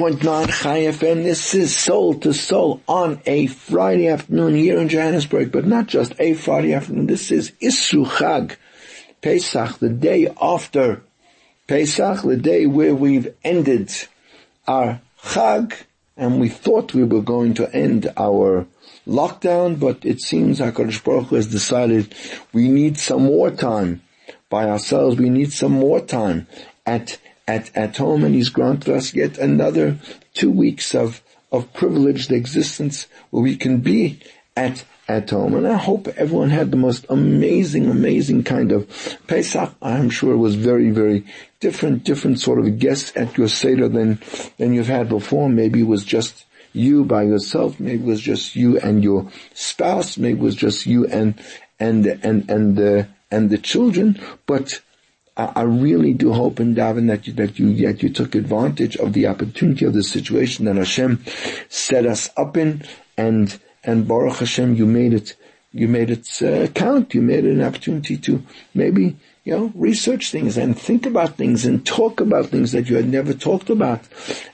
101.9 Chai FM. This is Soul to Soul on a Friday afternoon here in Johannesburg, but not just a Friday afternoon. This is Isru Chag, Pesach, the day after Pesach, the day where we've ended our Chag, and we thought we were going to end our lockdown, but it seems HaKadosh Baruch Hu has decided we need some more time by ourselves. We need some more time at at, at home and he's granted us yet another two weeks of, of privileged existence where we can be at, at home. And I hope everyone had the most amazing, amazing kind of Pesach. I'm sure it was very, very different, different sort of guests at your Seder than, than you've had before. Maybe it was just you by yourself. Maybe it was just you and your spouse. Maybe it was just you and, and, and, and the, and the children. But I, really do hope and daven that you, that you, that you took advantage of the opportunity of the situation that Hashem set us up in and, and Baruch Hashem, you made it, you made it uh, count. You made it an opportunity to maybe, you know, research things and think about things and talk about things that you had never talked about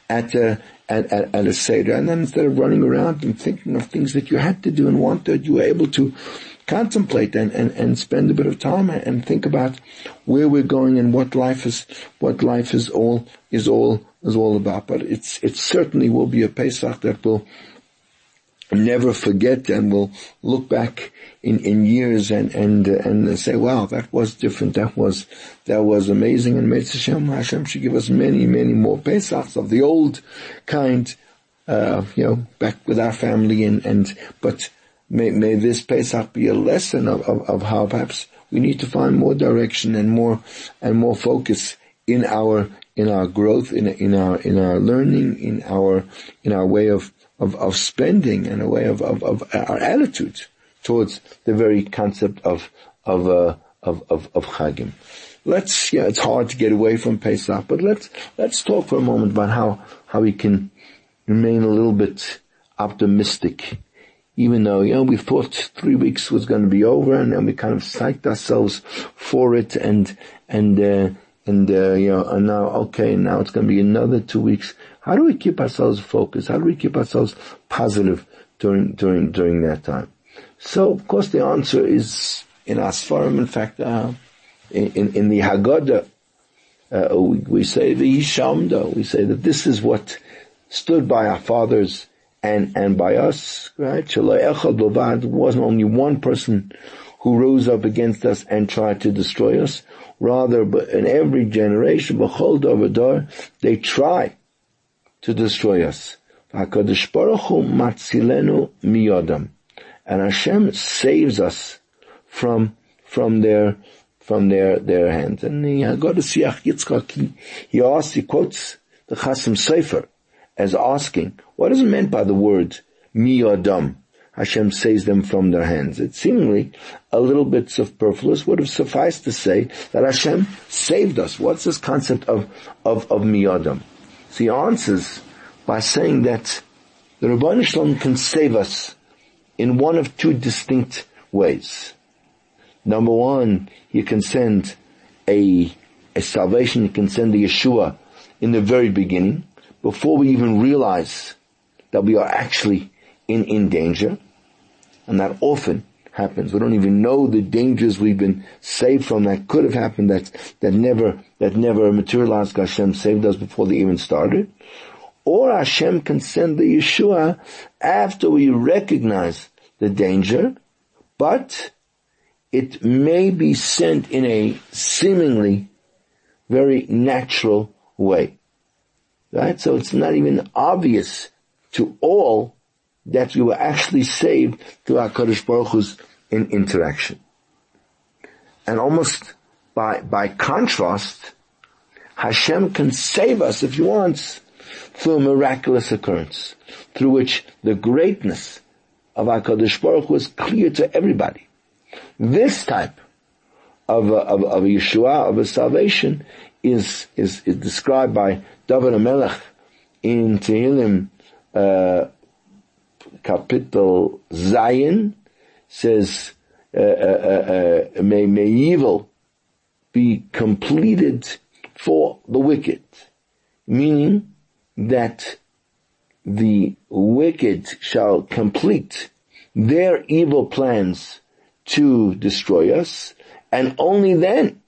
at a, at, at, at a Seder. And then instead of running around and thinking of things that you had to do and wanted, you were able to contemplate and, and, and spend a bit of time and think about where we're going and what life is, what life is all, is all, is all about. But it's, it certainly will be a Pesach that will never forget and will look back in, in years and, and, uh, and say, wow, that was different. That was, that was amazing. And Mitzvah Hashem, Hashem should give us many, many more Pesachs of the old kind, uh, you know, back with our family and, and, but May, may this Pesach be a lesson of, of, of how perhaps we need to find more direction and more and more focus in our in our growth, in in our in our learning, in our in our way of of, of spending and a way of, of, of our attitude towards the very concept of of uh, of, of of Chagim. Let's yeah, it's hard to get away from Pesach, but let's let's talk for a moment about how how we can remain a little bit optimistic even though, you know, we thought three weeks was going to be over and then we kind of psyched ourselves for it and, and, uh, and, uh, you know, and now, okay, now it's going to be another two weeks. How do we keep ourselves focused? How do we keep ourselves positive during, during, during that time? So, of course, the answer is in Asfarim. In fact, uh, in, in, in, the Haggadah, uh, we, we, say the Yishamda. We say that this is what stood by our fathers and, and by us, right? Wasn't only one person who rose up against us and tried to destroy us. Rather, in every generation, they try to destroy us. And Hashem saves us from, from their, from their, their hands. And he, he asks, he quotes the Chasam Sofer as asking, what is meant by the word miyadam? Hashem saves them from their hands. It seemingly a little bit superfluous would have sufficed to say that Hashem saved us. What's this concept of, of, of miyadam? So he answers by saying that the Rabban Shalom can save us in one of two distinct ways. Number one, he can send a, a salvation, he can send a Yeshua in the very beginning, before we even realize that we are actually in, in danger. And that often happens. We don't even know the dangers we've been saved from that could have happened that, that never, that never materialized. Hashem saved us before they even started. Or Hashem can send the Yeshua after we recognize the danger, but it may be sent in a seemingly very natural way. Right? So it's not even obvious to all that we were actually saved through HaKadosh Baruch Hu's in interaction. And almost by, by contrast, Hashem can save us if he wants through a miraculous occurrence, through which the greatness of HaKadosh Baruch Hu is clear to everybody. This type of of, of Yeshua, of a salvation, is, is, is described by David HaMelech in Tehillim, uh, capital Zion, says, uh, uh, uh, may, may evil be completed for the wicked. Meaning that the wicked shall complete their evil plans to destroy us, and only then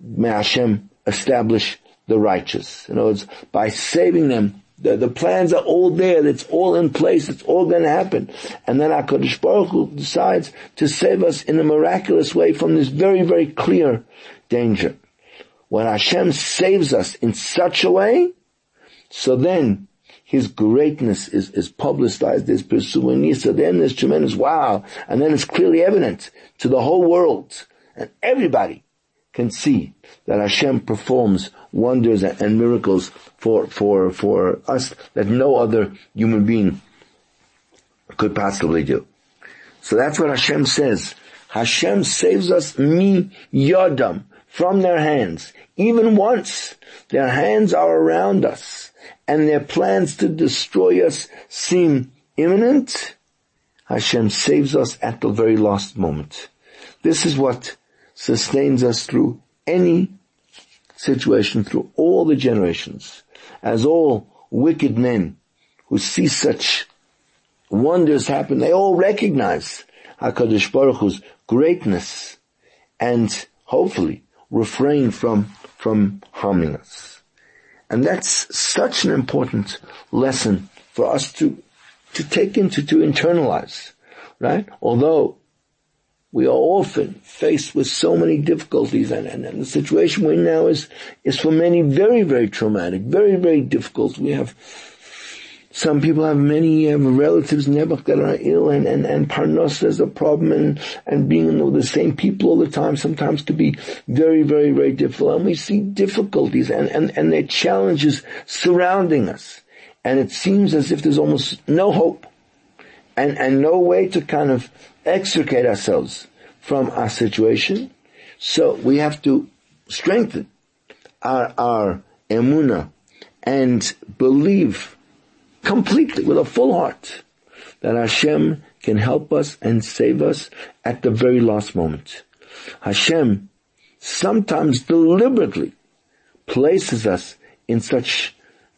may Hashem establish the righteous. In other words, by saving them, the, the plans are all there, it's all in place, it's all gonna happen. And then HaKadosh Baruch Hu decides to save us in a miraculous way from this very, very clear danger. When Hashem saves us in such a way, so then his greatness is, is publicized, there's pursuing so then there's tremendous wow, and then it's clearly evident to the whole world, and everybody can see that Hashem performs wonders and miracles for, for, for us that no other human being could possibly do. So that's what Hashem says. Hashem saves us mi yodam from their hands. Even once their hands are around us and their plans to destroy us seem imminent, Hashem saves us at the very last moment. This is what sustains us through any situation, through all the generations. As all wicked men who see such wonders happen, they all recognize HaKadosh Baruch Hu's greatness and hopefully refrain from, from harming us. And that's such an important lesson for us to, to take into, to internalize, right? Although we are often faced with so many difficulties and, and, and, the situation we're in now is, is for many very, very traumatic, very, very difficult. We have, some people have many um, relatives Nebuch that are ill and, and, and parnos is a problem and, and being with the same people all the time sometimes could be very, very, very difficult. And we see difficulties and, and, and their challenges surrounding us. And it seems as if there's almost no hope and, and no way to kind of extricate ourselves from our situation. So we have to strengthen our, our emuna and believe completely with a full heart that Hashem can help us and save us at the very last moment. Hashem sometimes deliberately places us in such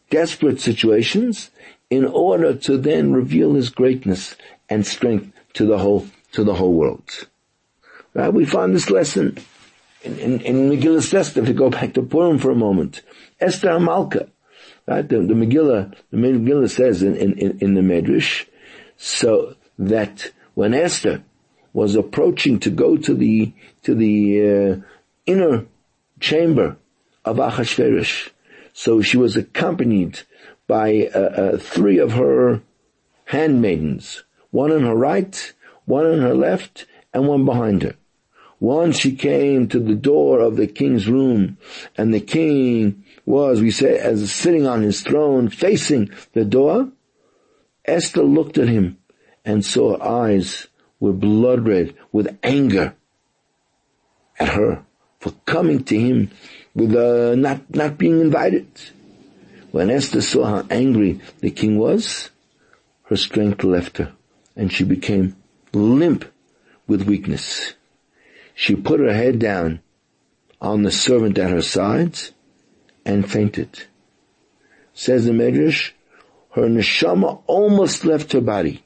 desperate situations in order to then reveal His greatness and strength to the whole, to the whole world. Right? We find this lesson in, in, in Megillah Esther, to go back to Purim for a moment. Esther HaMalka, right? The, the Megillah, the Megillah says in, in, in the Medrash, so that when Esther was approaching to go to the, to the, uh, inner chamber of Achashverosh, so she was accompanied by uh, uh, three of her handmaidens, one on her right, one on her left, and one behind her. Once she came to the door of the king's room, and the king was, we say, as sitting on his throne, facing the door. Esther looked at him and saw her eyes were blood red with anger at her for coming to him with uh, not not being invited. When Esther saw how angry the king was, her strength left her and she became limp with weakness. She put her head down on the servant at her sides and fainted. Says the Medrash, her neshama almost left her body.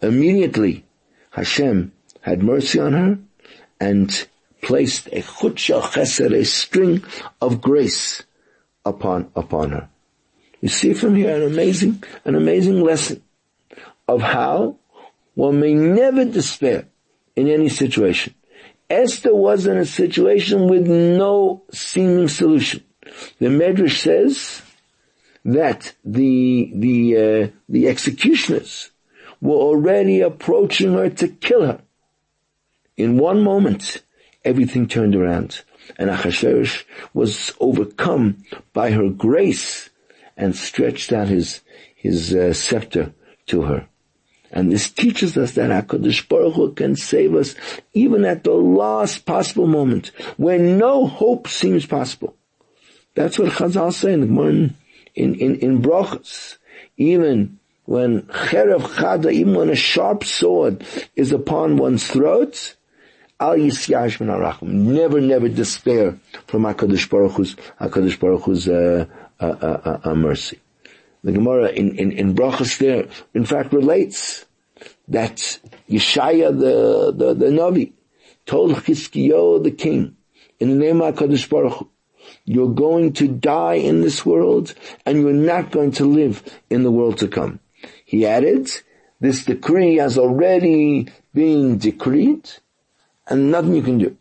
Immediately, Hashem had mercy on her and placed a chut shel chesed, a string of grace upon, upon her. You see from here an amazing, an amazing lesson of how one may never despair in any situation. Esther was in a situation with no seeming solution. The Medrash says that the the uh, the executioners were already approaching her to kill her. In one moment, everything turned around, and Achashverosh was overcome by her grace and stretched out his his uh, scepter to her. And this teaches us that HaKadosh Baruch Hu can save us even at the last possible moment, when no hope seems possible. That's what Chazal say in in, in, in Brachas. Even when Cherev Chada, even when a sharp sword is upon one's throat, Al Yisyash min Arachim. Never, never despair from HaKadosh Baruch Hu's, HaKadosh Baruch Hu's, uh, uh, uh, uh, mercy. The Gemara in, in, in Brachas there, in fact, relates that Yeshaya the, the, the Navi told Chizkiyo the king, in the name of HaKadosh Baruch Hu, you're going to die in this world and you're not going to live in the world to come. He added, this decree has already been decreed and nothing you can do.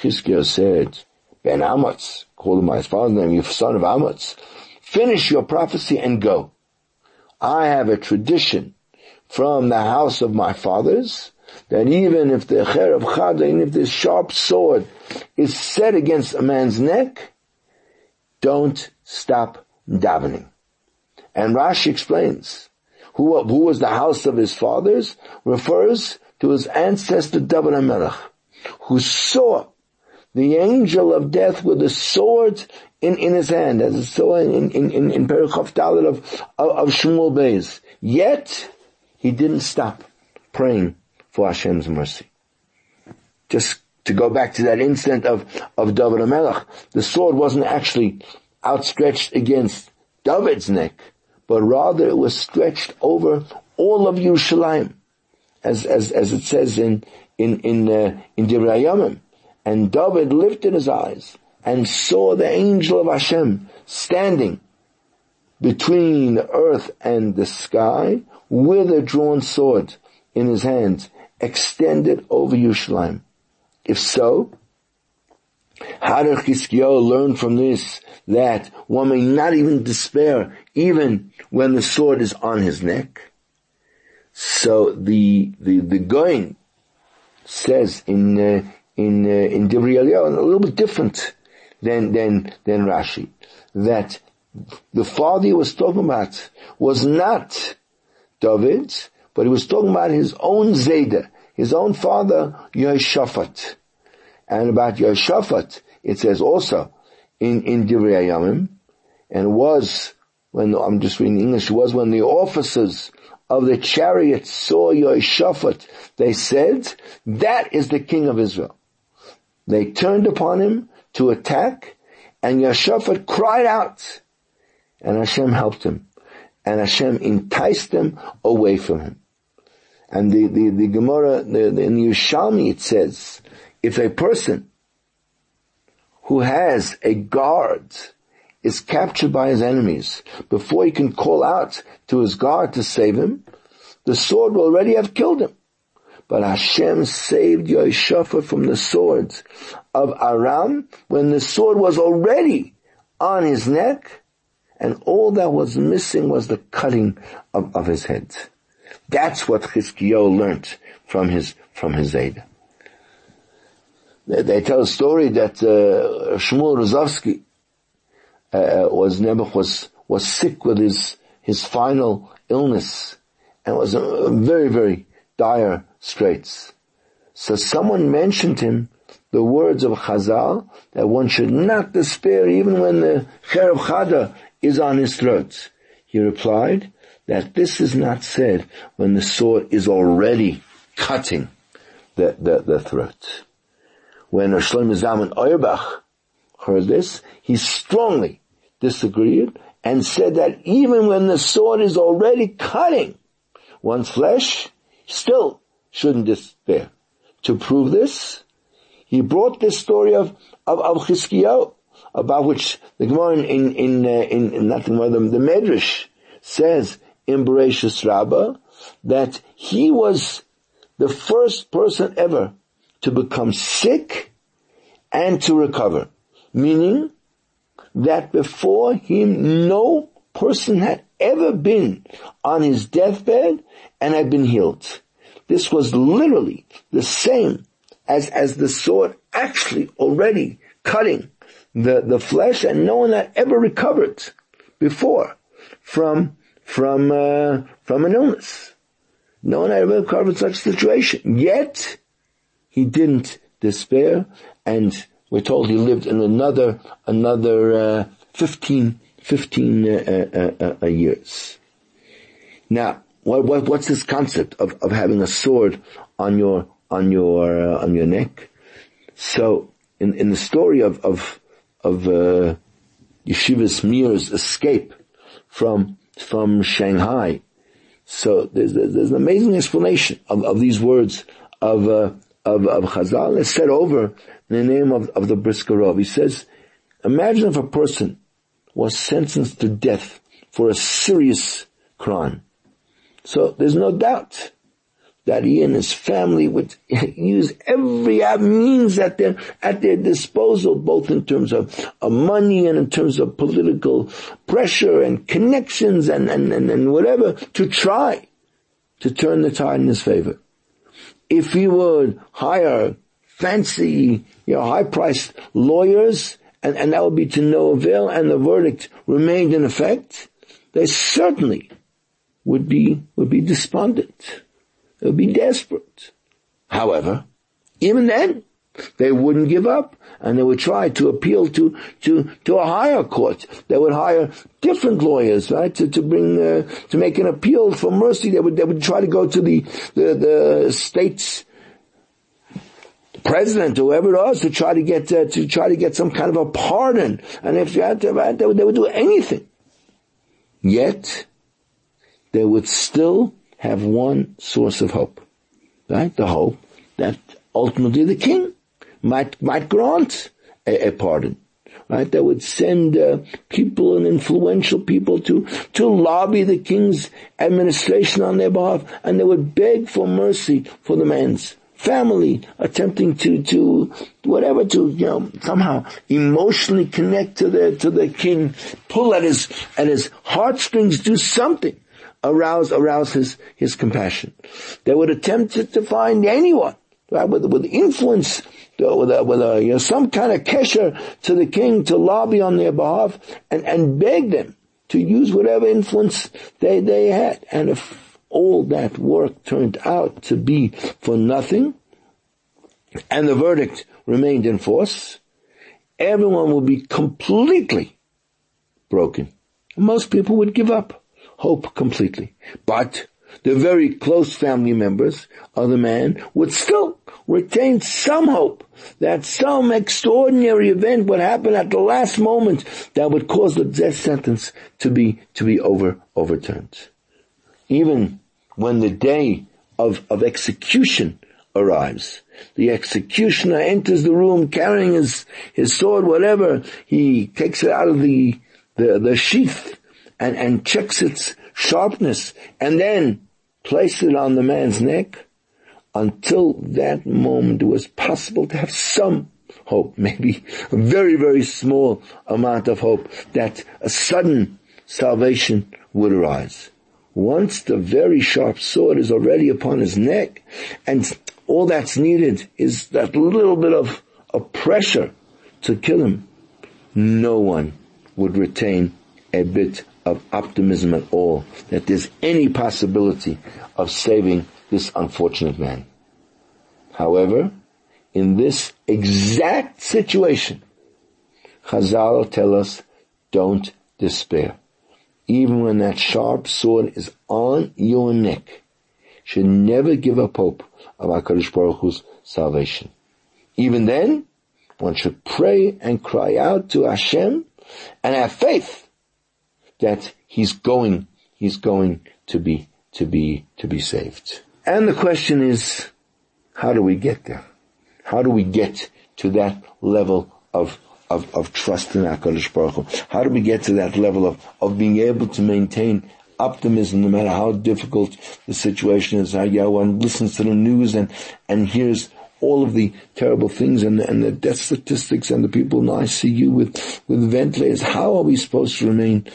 Chizkiah said, Ben Amatz, called him by his father's name, you son of Amatz, finish your prophecy and go. I have a tradition from the house of my fathers that even if the Cherev Chada, even if this sharp sword is set against a man's neck, don't stop davening. And Rashi explains, who, who was the house of his fathers refers to his ancestor David HaMelech, who saw the angel of death with a sword in, in his hand, as it saw in, in, in, in Perek Chaf Daled of, of, of Shmuel Beis. Yet, he didn't stop praying for Hashem's mercy. Just to go back to that incident of, of David HaMelech, the sword wasn't actually outstretched against David's neck, but rather it was stretched over all of Yerushalayim as, as, as it says in, in, in, uh, in And David lifted his eyes and saw the angel of Hashem standing between the earth and the sky with a drawn sword in his hands extended over Yerushalayim. If so, how did Chizkiyahu learn from this that one may not even despair even when the sword is on his neck? So the the the going says in uh, in uh, in Divrei a little bit different than than than Rashi that the father he was talking about was not David, but he was talking about his own Zayda, his own father Yehoshaphat. And about Yehoshaphat, it says also in in Divrei Yamim, and was when I'm just reading English, was when the officers of the chariots saw Yehoshaphat, they said, that is the king of Israel. They turned upon him to attack, and Yehoshaphat cried out, and Hashem helped him, and Hashem enticed them away from him. And the, the, the Gemara, the, the, in Yerushalmi it says, if a person who has a guard is captured by his enemies, before he can call out to his guard to save him, the sword will already have killed him. But Hashem saved Yehoshaphat from the swords of Aram when the sword was already on his neck and all that was missing was the cutting of, of his head. That's what Chizkiyahu learned from his, from his Zayda. They, they, tell a story that uh, Shmuel Rozovsky uh, was Nebuch was was sick with his his final illness and was in very very dire straits. So someone mentioned him the words of Chazal that one should not despair even when the Cherev Chada is on his throat. He replied that this is not said when the sword is already cutting the, the, the throat. When Shlomo Zalman Auerbach heard this, he strongly disagreed and said that even when the sword is already cutting one's flesh, still shouldn't despair. To prove this, he brought this story of, of, of Chizkiyahu, about which the Gemara in, in, uh, in, not the Gemara, the, the Medrash says in Bereshis Rabbah that he was the first person ever to become sick and to recover. Meaning that before him no person had ever been on his deathbed and had been healed. This was literally the same as, as the sword actually already cutting the, the flesh and no one had ever recovered before from, from, uh, from an illness. No one had ever covered such a situation. Yet, he didn't despair, and we're told he lived in another, another, uh, 15, 15 uh, uh, uh, years. Now, what, what, what's this concept of, of having a sword on your, on your, on your neck? So, in, in the story of, of, of, uh, Yeshivas Mir's escape from, from Shanghai, so there's, there's an amazing explanation of, of these words of, uh, of, of Chazal. It's said over in the name of, of the Brisker Rov. He says, imagine if a person was sentenced to death for a serious crime. So there's no doubt that he and his family would use every uh, means at their, at their disposal, both in terms of, of money and in terms of political pressure and connections and, and, and, and whatever to try to turn the tide in his favor. If he would hire fancy, you know, high priced lawyers and, and that would be to no avail and the verdict remained in effect, they certainly would be, would be despondent. They would be desperate. However, even then, they wouldn't give up and they would try to appeal to, to, to a higher court. They would hire different lawyers, right, to, to bring, uh, to make an appeal for mercy. They would, they would try to go to the, the, the state's president whoever it was to try to get, uh, to try to get some kind of a pardon. And if you had to, they would, they would do anything. Yet, they would still have one source of hope. Right? The hope that ultimately the king might, might grant a, a pardon. Right? They would send uh, people and influential people to, to lobby the king's administration on their behalf and they would beg for mercy for the man's family, attempting to, to, whatever, to, you know, somehow emotionally connect to the, to the king, pull at his, at his heartstrings, do something arouse, arouse his, his compassion. They would attempt to, to find anyone, right, with, with influence, uh, with a, with a, you know, some kind of kesher to the king to lobby on their behalf and, and beg them to use whatever influence they, they had. And if all that work turned out to be for nothing, and the verdict remained in force, everyone would be completely broken. Most people would give up hope completely. But the very close family members of the man would still retain some hope that some extraordinary event would happen at the last moment that would cause the death sentence to be, to be over, overturned. Even when the day of, of execution arrives, the executioner enters the room carrying his, his sword, whatever, he takes it out of the, the, the sheath and, and checks its sharpness and then place it on the man's neck until that moment it was possible to have some hope, maybe a very, very small amount of hope that a sudden salvation would arise. Once the very sharp sword is already upon his neck and all that's needed is that little bit of, a pressure to kill him, no one would retain a bit of optimism at all that there's any possibility of saving this unfortunate man. However, in this exact situation, Chazal tell us, don't despair. Even when that sharp sword is on your neck, should never give up hope of HaKadosh Baruch Hu's salvation. Even then, one should pray and cry out to Hashem and have faith that he's going, he's going to be, to be, to be saved. And the question is, how do we get there? How do we get to that level of, of, of trust in HaKadosh Baruch Hu? How do we get to that level of, of being able to maintain optimism no matter how difficult the situation is? How yeah, one listens to the news and, and hears all of the terrible things and, and the death statistics and the people in ICU with, with ventilators. How are we supposed to remain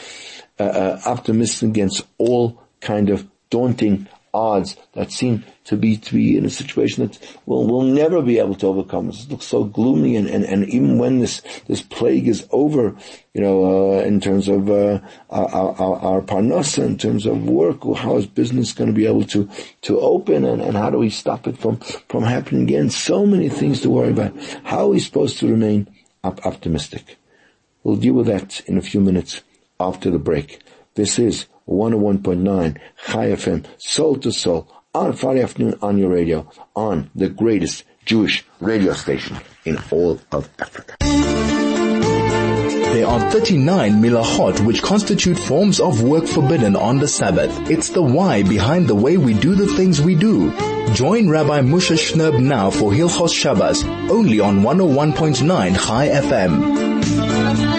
uh, uh, optimistic against all kind of daunting odds that seem to be to be in a situation that we'll, we'll never be able to overcome. It looks so gloomy, and, and, and even when this this plague is over, you know, uh, in terms of uh, our, our, our parnasa, in terms of work, how is business going to be able to to open, and, and how do we stop it from from happening again? So many things to worry about. How are we supposed to remain op- optimistic? We'll deal with that in a few minutes after the break. This is 101.9 Chai FM, soul to soul, on Friday afternoon on your radio, on the greatest Jewish radio station in all of Africa. There are 39 melachos which constitute forms of work forbidden on the Sabbath. It's the why behind the way we do the things we do. Join Rabbi Moshe Shnerb now for Hilchos Shabbos, only on 101.9 Chai FM.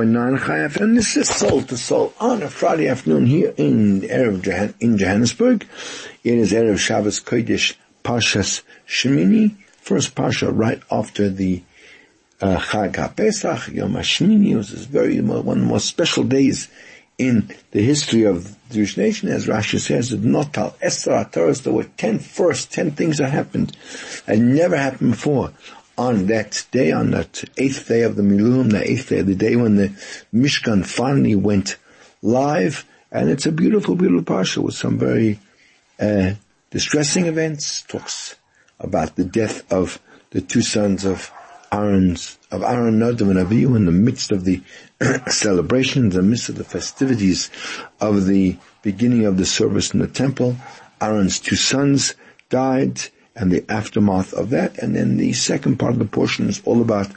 101.9 Chai FM. This is Soul to Soul on a Friday afternoon here in Erev in Johannesburg. It is Erev Shabbos Kodesh Parshas Shemini, first Parsha right after the uh, Chag HaPesach, Yom HaShemini. Was this very, one of the most special days in the history of the Jewish nation, as Rashi says, Natal Eser Atoros, there were ten first, ten things that happened, that never happened before on that day, on that eighth day of the Miluim, the eighth day of the day when the Mishkan finally went live, and it's a beautiful, beautiful parsha with some very uh, distressing events. Talks about the death of the two sons of Aaron's of Aaron Nadav and Avihu in the midst of the celebrations, in the midst of the festivities of the beginning of the service in the temple. Aaron's two sons died and the aftermath of that. And then the second part of the portion is all about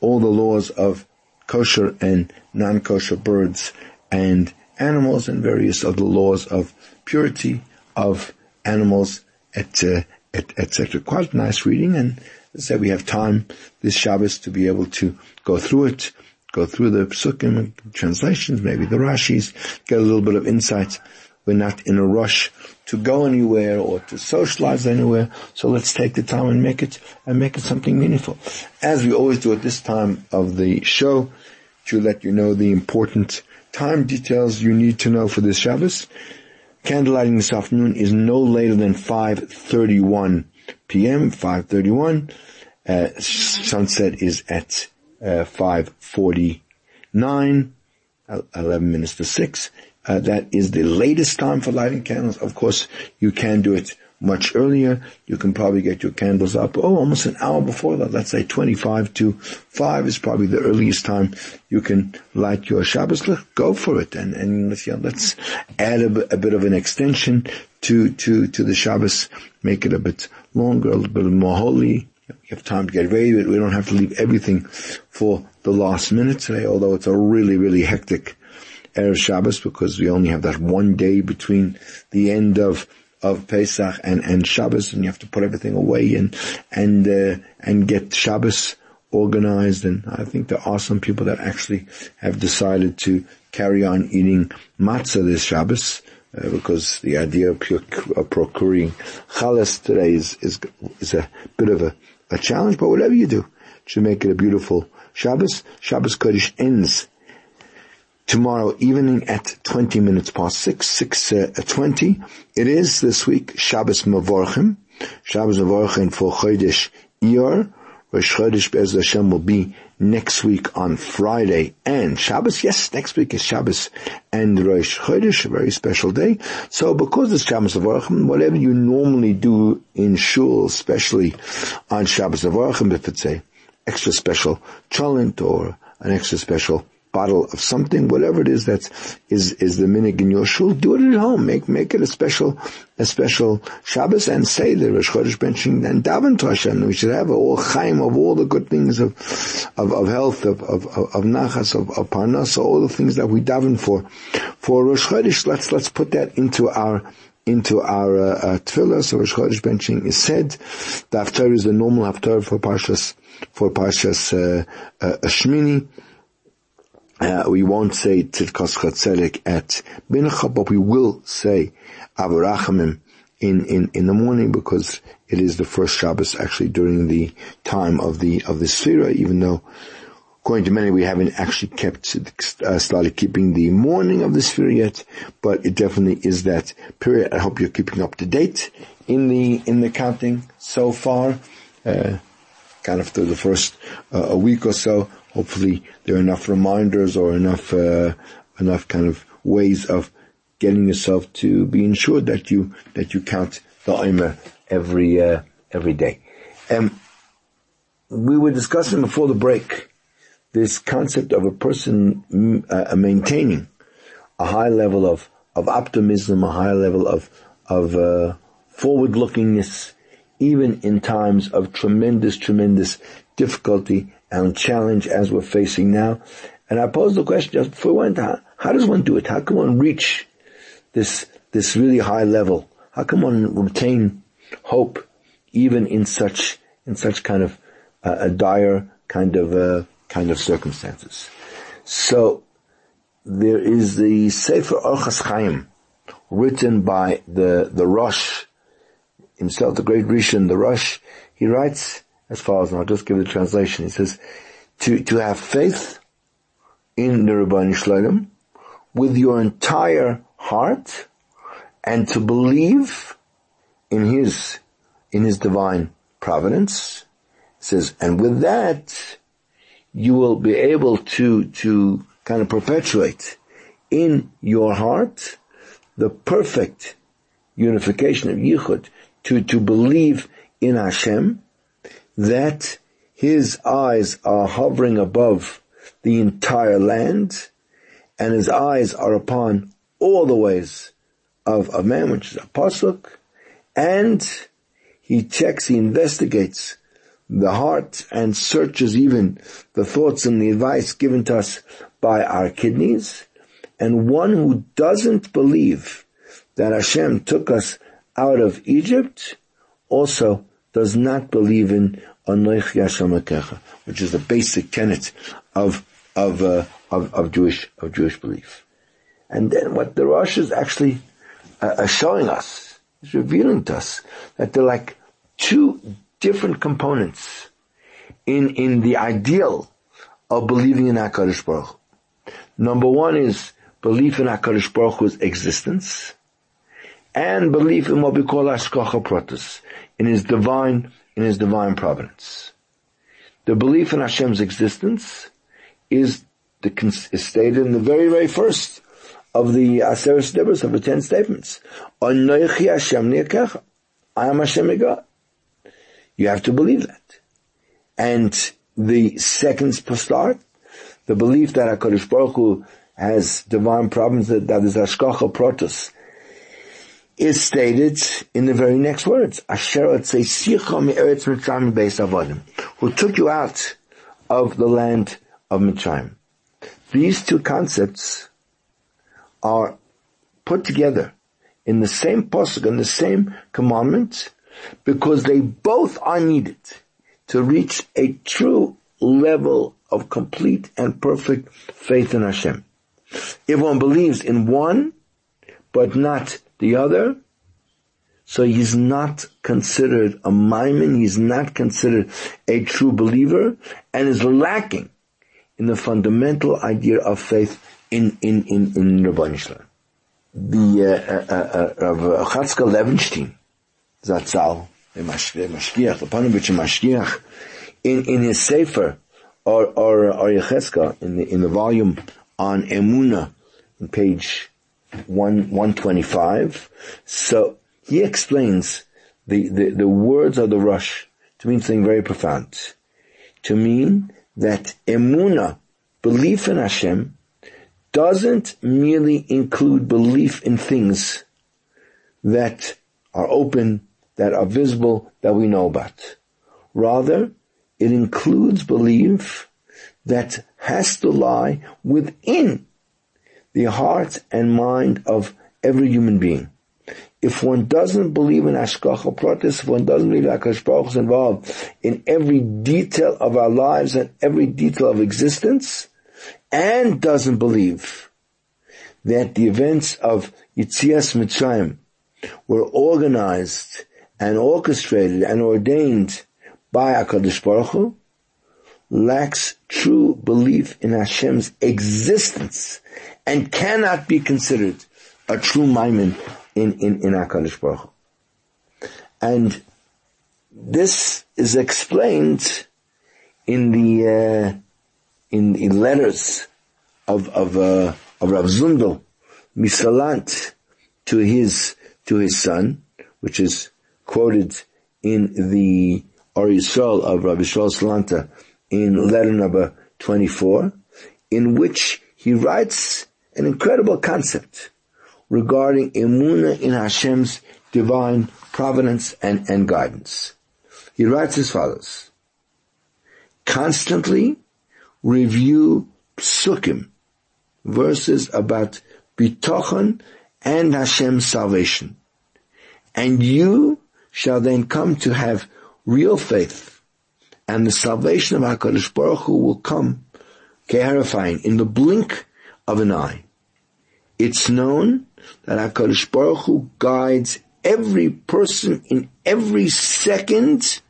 all the laws of kosher and non-kosher birds and animals and various other laws of purity of animals, etc., uh, etc. Quite nice reading, and said, we have time this Shabbos to be able to go through it, go through the psukim translations, maybe the Rashis, get a little bit of insight. We're not in a rush to go anywhere or to socialize anywhere. So let's take the time and make it and make it something meaningful. As we always do at this time of the show, to let you know the important time details you need to know for this Shabbos. Candlelighting this afternoon is no later than 5.31 p.m., 5.31. Uh, sunset is at uh, 5.49, 11 minutes to 6. Uh, that is the latest time for lighting candles. Of course, you can do it much earlier. You can probably get your candles up, oh, almost an hour before that. Let's say 25 to 5 is probably the earliest time you can light your Shabbos. Go for it. And, and let's, let's add a, a, bit of an extension to, to, to the Shabbos. Make it a bit longer, a little bit more holy. we have time to get ready, but we don't have to leave everything for the last minute today, although it's a really, really hectic Erev Shabbos because we only have that one day between the end of of Pesach and, and Shabbos and you have to put everything away and, and, uh, and get Shabbos organized and I think there are some people that actually have decided to carry on eating matzah this Shabbos uh, because the idea of, of procuring chalas today is, is, is a bit of a, a challenge, but whatever you do, should make it a beautiful Shabbos. Shabbos Kodesh ends tomorrow evening at 20 minutes past 6, 6 uh, 20. It is this week Shabbos Mavorchim, Shabbos Mavorchim for Chodesh Iyar. Rosh Chodesh Be'ez Hashem will be next week on Friday and Shabbos. Yes, next week is Shabbos and Rosh Chodesh, a very special day. So because it's Shabbos Mavorchim, whatever you normally do in Shul, especially on Shabbos Mavorchim, if it's a extra special cholent or an extra special bottle of something, whatever it is that is is the minhag in your shul, do it at home. Make make it a special a special Shabbos and say the Rosh Chodesh benching and daven to Hashem. We should have all chaim of all the good things of of, of health, of of of nachas, of, of parnas, all the things that we daven for. For Rosh Chodesh, let's let's put that into our into our uh, uh, tefillah. So Rosh Chodesh benching is said. The haftarah is the normal haftarah for Parshas for Parshas uh, uh, Shmini. Uh, we won't say Tzidkascha Tzedek at Mincha, but we will say Av HaRachamim in, in, in the morning because it is the first Shabbos actually during the time of the, of the Sphira, even though according to many we haven't actually kept, uh, started keeping the morning of the Sphira yet, but it definitely is that period. I hope you're keeping up to date in the, in the counting so far, uh, kind of through the first uh, a week or so. Hopefully there are enough reminders or enough, uh, enough kind of ways of getting yourself to be ensured that you that you count the Omer every uh, every day. Um, we were discussing before the break this concept of a person uh, maintaining a high level of of optimism, a high level of of uh, forward lookingness, even in times of tremendous, tremendous difficulty and challenge as we're facing now. And I pose the question just before went, how, how does one do it? How can one reach this, this really high level? How can one retain hope even in such, in such kind of uh, a dire kind of, uh, kind of circumstances? So, there is the Sefer Orchas Chaim, written by the, the Rosh himself, the great Rishon, the Rosh. He writes as far as, I'll just give the translation, he says, to, to have faith in the Rabbi Shalom with your entire heart and to believe in his, in his divine providence. It says, and with that, you will be able to, to kind of perpetuate in your heart the perfect unification of Yichud to, to believe in Hashem that his eyes are hovering above the entire land and his eyes are upon all the ways of a man, which is a pasuk, and he checks, he investigates the heart and searches even the thoughts and the advice given to us by our kidneys. And one who doesn't believe that Hashem took us out of Egypt also does not believe in Anochi Hashem which is the basic tenet of of, uh, of of Jewish of Jewish belief. And then what the Rosh is actually uh, showing us, is revealing to us that they're like two different components in, in the ideal of believing in HaKadosh Baruch Number one is belief in HaKadosh Baruch Hu's existence and belief in what we call Hashgacha Pratis, in His divine, in His divine providence. The belief in Hashem's existence is, the, is stated in the very, very first of the Aseres Dibros of the ten statements. Hashem. I am Hashem God. You have to believe that. And the second start, the belief that HaKadosh Baruch Hu has divine providence, that, that is Hashgacha Protos, is stated in the very next words. Asher who took you out of the land of Mitzrayim. These two concepts are put together in the same posuk and the same commandment because they both are needed to reach a true level of complete and perfect faith in Hashem. If one believes in one, but not the other, so he's not considered a ma'amin, he's not considered a true believer, and is lacking in the fundamental idea of faith in, in, in, in. The, uh, uh, uh, Rav Chatzkel Levenstein, Zatzal, the Mashgiach, in, in his Sefer, or, or, or Yechezkel, in the, in the volume on Emuna, in page 1, 125. So, he explains the, the, the words of the Rosh to mean something very profound. To mean that Emuna, belief in Hashem, doesn't merely include belief in things that are open, that are visible, that we know about. Rather, it includes belief that has to lie within the heart and mind of every human being. If one doesn't believe in Hashgacha Pratis, if one doesn't believe that Akash Baruch is involved in every detail of our lives and every detail of existence, and doesn't believe that the events of Yitzias Mitzrayim were organized and orchestrated and ordained by HaKadosh Baruch Hu, lacks true belief in Hashem's existence and cannot be considered a true ma'amin in, in, in HaKadosh Baruch Hu. And this is explained in the, uh, in, in letters of, of, uh, of Rav Zundel, Misalant, to his, to his son, which is quoted in the Or Yisrael of Rav Yisrael Salanta in letter number 24, in which he writes an incredible concept regarding Emunah in Hashem's divine providence and, and guidance. He writes as follows, constantly review psukim, verses about bitochen and Hashem's salvation. And you shall then come to have real faith and the salvation of HaKadosh Baruch Hu will come clarifying in the blink of an eye. It's known that HaKadosh Baruch Hu guides every person in every second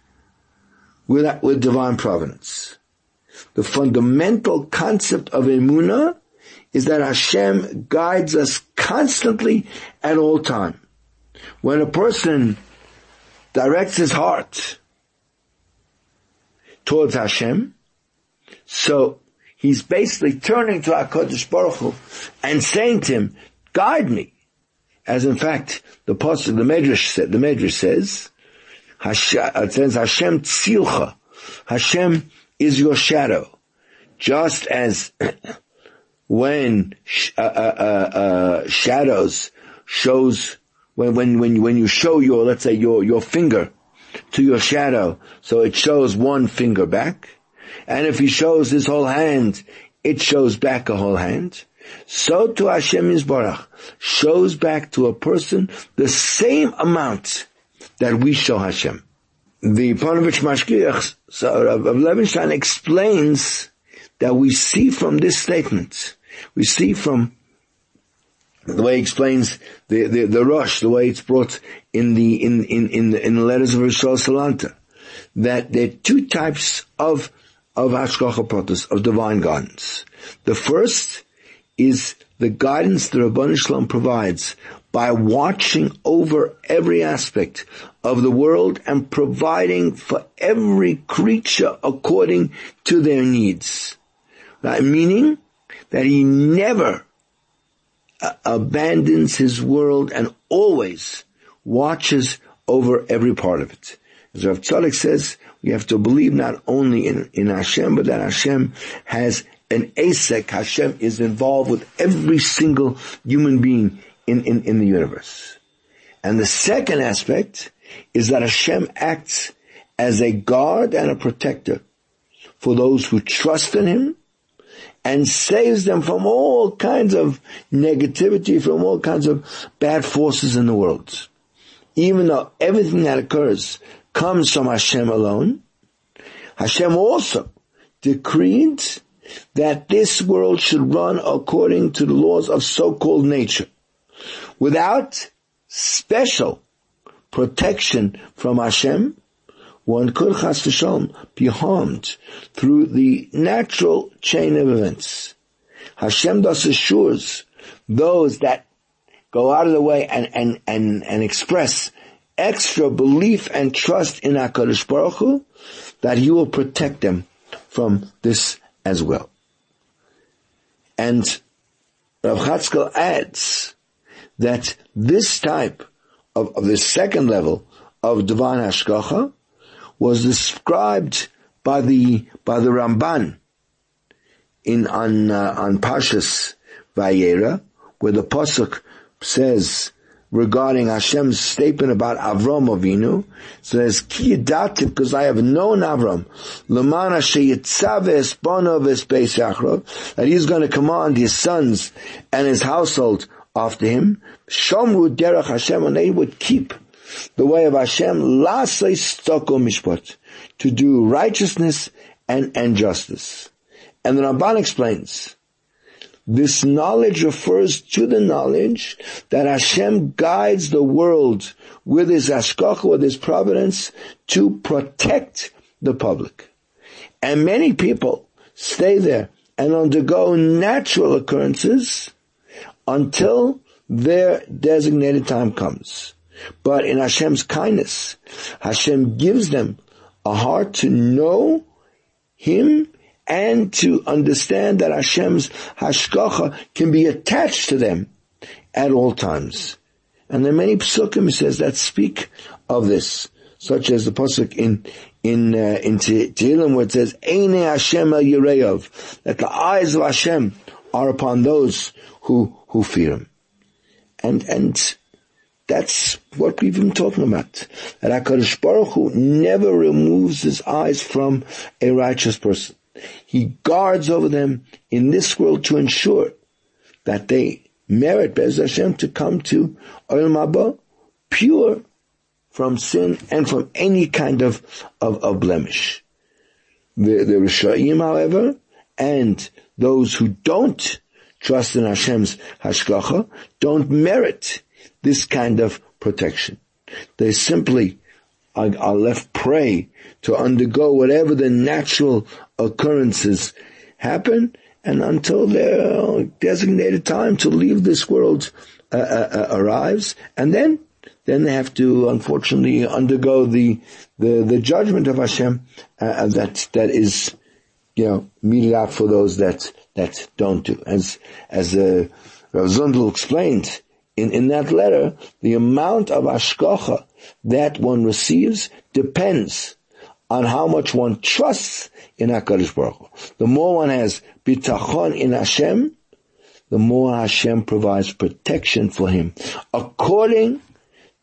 with, with divine providence. The fundamental concept of Emunah is that Hashem guides us constantly at all time. When a person directs his heart towards Hashem. So he's basically turning to HaKadosh Baruch Hu and saying to him, guide me. As in fact, the pasuk, the Medrash said, the Medrash says, it says Hashem tzilcha. Hashem is your shadow. Just as when uh, uh, uh, uh, shadows shows when when when when you show your let's say your your finger to your shadow, so it shows one finger back. And if he shows his whole hand, it shows back a whole hand. So to Hashem Yisbarach shows back to a person the same amount that we show Hashem. The Ponevezh Mashgiach, so Rav Levenstein explains that we see from this statement, we see from the way he explains the, the, the rush, the way it's brought in the, in, in, in the, in the letters of Rishon Salanta, that there are two types of, of Pratis, of divine guidance. The first is the guidance the Ribono Shel Olam provides by watching over every aspect of the world and providing for every creature according to their needs. That meaning that he never Uh, abandons his world and always watches over every part of it. As Rav Tzadok says, we have to believe not only in, in Hashem, but that Hashem has an asek. Hashem is involved with every single human being in, in, in the universe. And the second aspect is that Hashem acts as a guard and a protector for those who trust in Him and saves them from all kinds of negativity, from all kinds of bad forces in the world. Even though everything that occurs comes from Hashem alone, Hashem also decreed that this world should run according to the laws of so-called nature. Without special protection from Hashem, one could chas v'shalom be harmed through the natural chain of events. Hashem thus assures those that go out of the way and, and, and, and express extra belief and trust in HaKadosh Baruch Hu, that He will protect them from this as well. And Rav Chatzkel adds that this type of, of the second level of divine hashgacha was described by the by the Ramban in on uh, on Pashas Vayera, where the pasuk says regarding Hashem's statement about Avram Avinu, says Ki because I have known Avram, Lamana sheyitzaves bonav that he's going to command his sons and his household after him. Shomru derech Hashem, and they would keep the way of Hashem, lasei stoko mishpat, to do righteousness and, and justice. And the Ramban explains This knowledge refers to the knowledge that Hashem guides the world with his hashgacha, with his providence, to protect the public. And many people stay there and undergo natural occurrences until their designated time comes. But in Hashem's kindness, Hashem gives them a heart to know Him and to understand that Hashem's hashgacha can be attached to them at all times. And there are many psukim, says, that speak of this, such as the pasuk in in uh, in Tehillim where it says, "Eine Hashem el Yireov," that the eyes of Hashem are upon those who who fear Him, and and that's what we've been talking about. That Hakadosh Baruch Hu never removes his eyes from a righteous person. He guards over them in this world to ensure that they merit Bez Hashem to come to Olam Haba pure from sin and from any kind of, of, of blemish. The, the Rishayim, however, and those who don't trust in Hashem's hashgacha don't merit this kind of protection. They simply are, are left prey to undergo whatever the natural occurrences happen and until their designated time to leave this world uh, uh, uh, arrives, and then then they have to unfortunately undergo the the, the judgment of Hashem uh, uh, that that is you know meted out for those that that don't do. As as uh, Rav Zundel explained in in that letter, the amount of hashgacha that one receives depends on how much one trusts in HaKadosh Baruch Hu. The more one has bitachon in Hashem, the more Hashem provides protection for him. According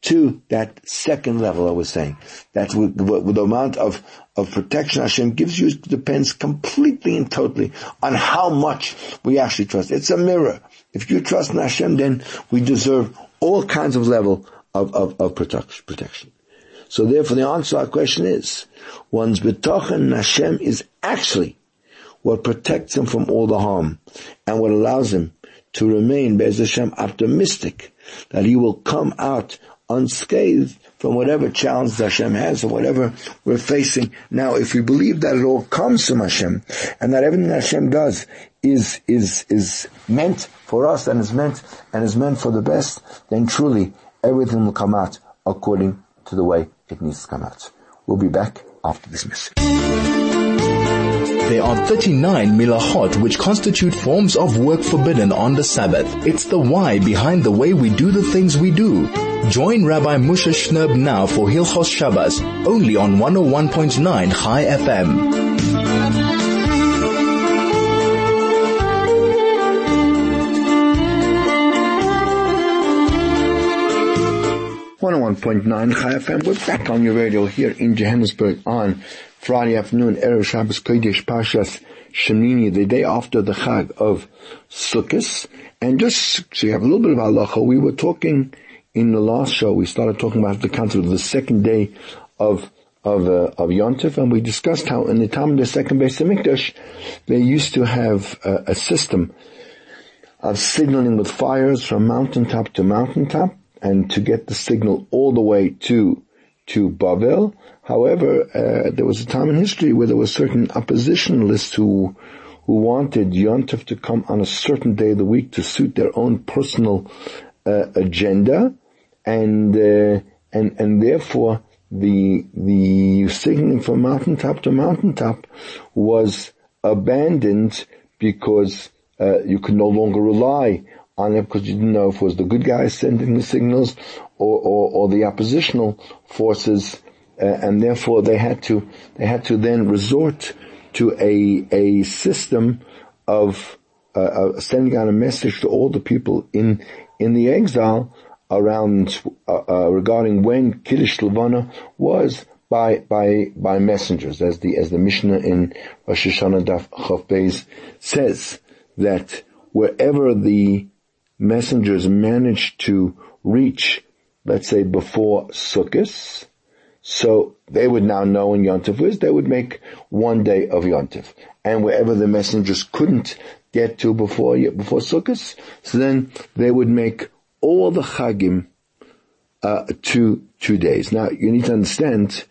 to that second level I was saying. That's with, with the amount of, of protection Hashem gives you depends completely and totally on how much we actually trust. It's a mirror. If you trust in Hashem, then we deserve all kinds of level of, of, of protection. So therefore the answer to our question is, one's betochen Hashem is actually what protects him from all the harm and what allows him to remain, Bez Hashem, optimistic that he will come out unscathed from whatever challenge Hashem has or whatever we're facing. Now, if we believe that it all comes from Hashem and that everything Hashem does is, is, is meant for us and is meant, and is meant for the best, then truly everything will come out according to the way it needs to come out. We'll be back after this message. There are 39 melachos which constitute forms of work forbidden on the Sabbath. It's the why behind the way we do the things we do. Join Rabbi Moshe Shnerb now for Hilchos Shabbos, only on 101.9 Chai FM. 101.9 Chai FM. We're back on your radio here in Johannesburg on Friday afternoon, Erev Shabbos Kodesh Pashas Shemini, the day after the Chag of Sukkot. And just so you have a little bit of halacha, we were talking in the last show, we started talking about the concept of the second day of of uh, of Yontif, and we discussed how in the time of the second base of Mikdash, they used to have a system of signaling with fires from mountaintop to mountaintop, and to get the signal all the way to to Babel. However, uh, there was a time in history where there were certain oppositionalists who who wanted Yontif to come on a certain day of the week to suit their own personal uh, agenda, and uh, and and therefore the the signaling from mountaintop to mountaintop was abandoned because uh, you could no longer rely on it because you didn't know if it was the good guys sending the signals or, or, or the oppositional forces, uh, and therefore they had to they had to then resort to a a system of uh, uh, sending out a message to all the people in in the exile around uh, uh, regarding when Kiddush Levana was by by by messengers, as the as the Mishnah in Rosh Hashanah Daf Chaf Beis says that wherever the messengers managed to reach, let's say before Sukkot, So they would now know when Yontif was, they would make one day of Yontif. And wherever the messengers couldn't get to before, before Sukkot, so then they would make all the Chagim, uh, two, two days. Now, you need to understand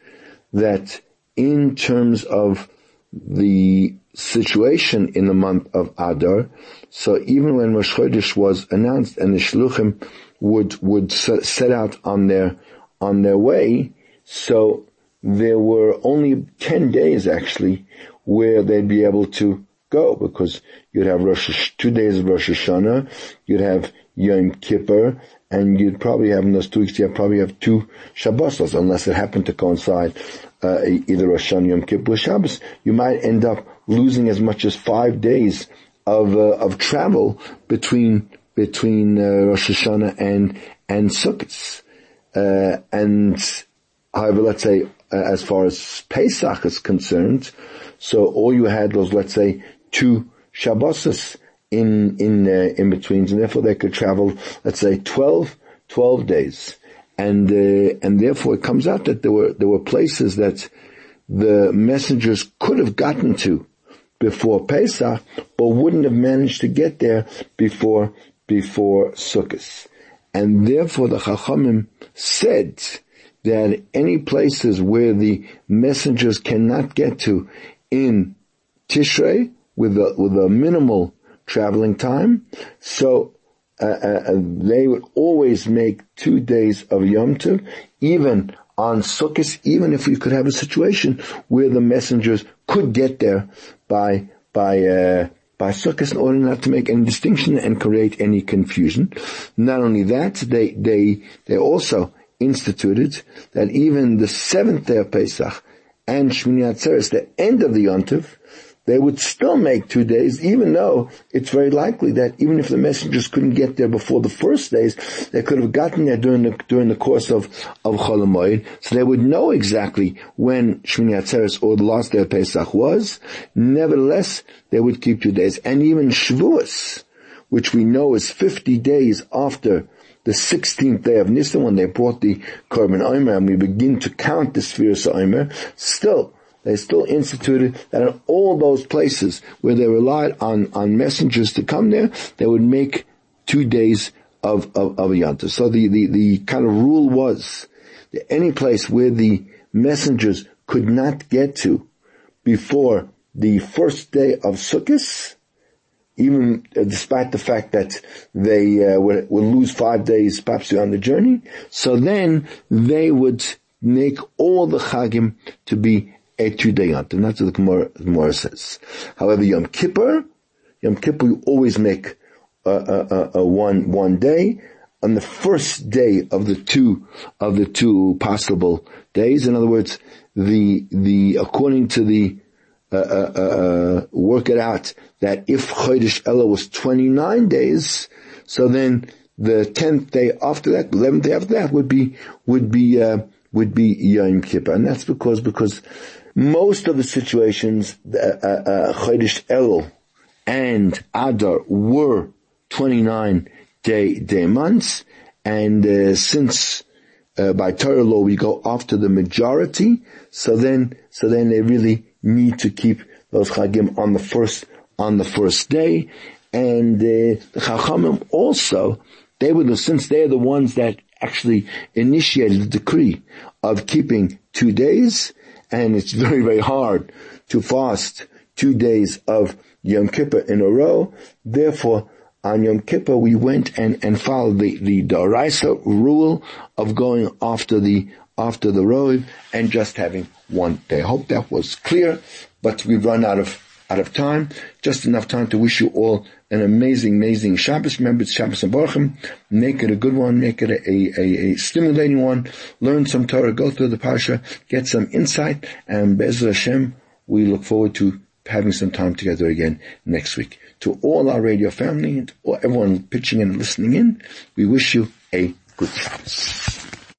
that in terms of the situation in the month of Adar, so even when Rosh Chodesh was announced and the Shluchim would, would set out on their, on their way, so there were only 10 days actually where they'd be able to go because you'd have Rosh, two days of Rosh Hashanah, you'd have Yom Kippur, and you'd probably have in those two weeks, you'd probably have two Shabbosos, unless it happened to coincide uh, either Rosh Hashanah, Yom Kippur, Shabbos. You might end up losing as much as five days of uh, of travel between between uh, Rosh Hashanah and and Sukkot. Uh, and however, let's say uh, as far as Pesach is concerned, so all you had was let's say two Shabbos in in uh, in betweens, and therefore they could travel let's say 12, 12 days, and uh, and therefore it comes out that there were there were places that the messengers could have gotten to before Pesach, but wouldn't have managed to get there before before Sukkot. And therefore the Chachamim said that any places where the messengers cannot get to in Tishrei with a, with a minimal traveling time, so uh, uh, uh they would always make two days of Yom Tov, even on Sukkot, even if we could have a situation where the messengers could get there by by uh, by Sukkot in order not to make any distinction and create any confusion. Not only that, they they they also instituted that even the seventh day of Pesach and Shmini Atzeres, the end of the Yontiv, they would still make two days, even though it's very likely that even if the messengers couldn't get there before the first days, they could have gotten there during the during the course of of Chol HaMoed, so they would know exactly when Shmini Atzeres or the last day of Pesach was. Nevertheless, they would keep two days, and even Shavuos, which we know is fifty days after the 16th day of Nisan when they brought the Korban Omer and we begin to count the spheres Omer, still they still instituted that in all those places where they relied on, on messengers to come there, they would make two days of, of, of yanta. So the, the, the kind of rule was that any place where the messengers could not get to before the first day of Sukkot, even despite the fact that they uh, will, will lose five days perhaps on the journey, so then they would make all the chagim to be a two-day yontif. That's what the Gemara, the Gemara says. However, Yom Kippur, Yom Kippur, you always make a, a, a, one one day on the first day of the two of the two possible days. In other words, the the according to the uh, uh, uh, work it out that if Chodesh Elul was 29 days, so then the 10th day after that, 11th day after that would be, would be, uh, would be Yom Kippur. And that's because, because most of the situations, uh, uh, Chodesh El and Adar were 29 day, day months, and uh, since uh, by Torah law we go after the majority, so then, so then they really need to keep those Chagim on the first, on the first day, and uh, the Chachamim also, they were the, since they're the ones that actually initiated the decree of keeping two days, and it's very, very hard to fast two days of Yom Kippur in a row. Therefore, on Yom Kippur, we went and, and followed the, the D'oraisa rule of going after the, after the road and just having one day. I hope that was clear, but we've run out of, out of time. Just enough time to wish you all an amazing, amazing Shabbos. Remember, it's Shabbos and. Make it a good one. Make it a, a, a, stimulating one. Learn some Torah. Go through the Parsha. Get some insight. And Be'ezra Hashem, we look forward to having some time together again next week. To all our radio family and everyone pitching in and listening in, we wish you a good Shabbos.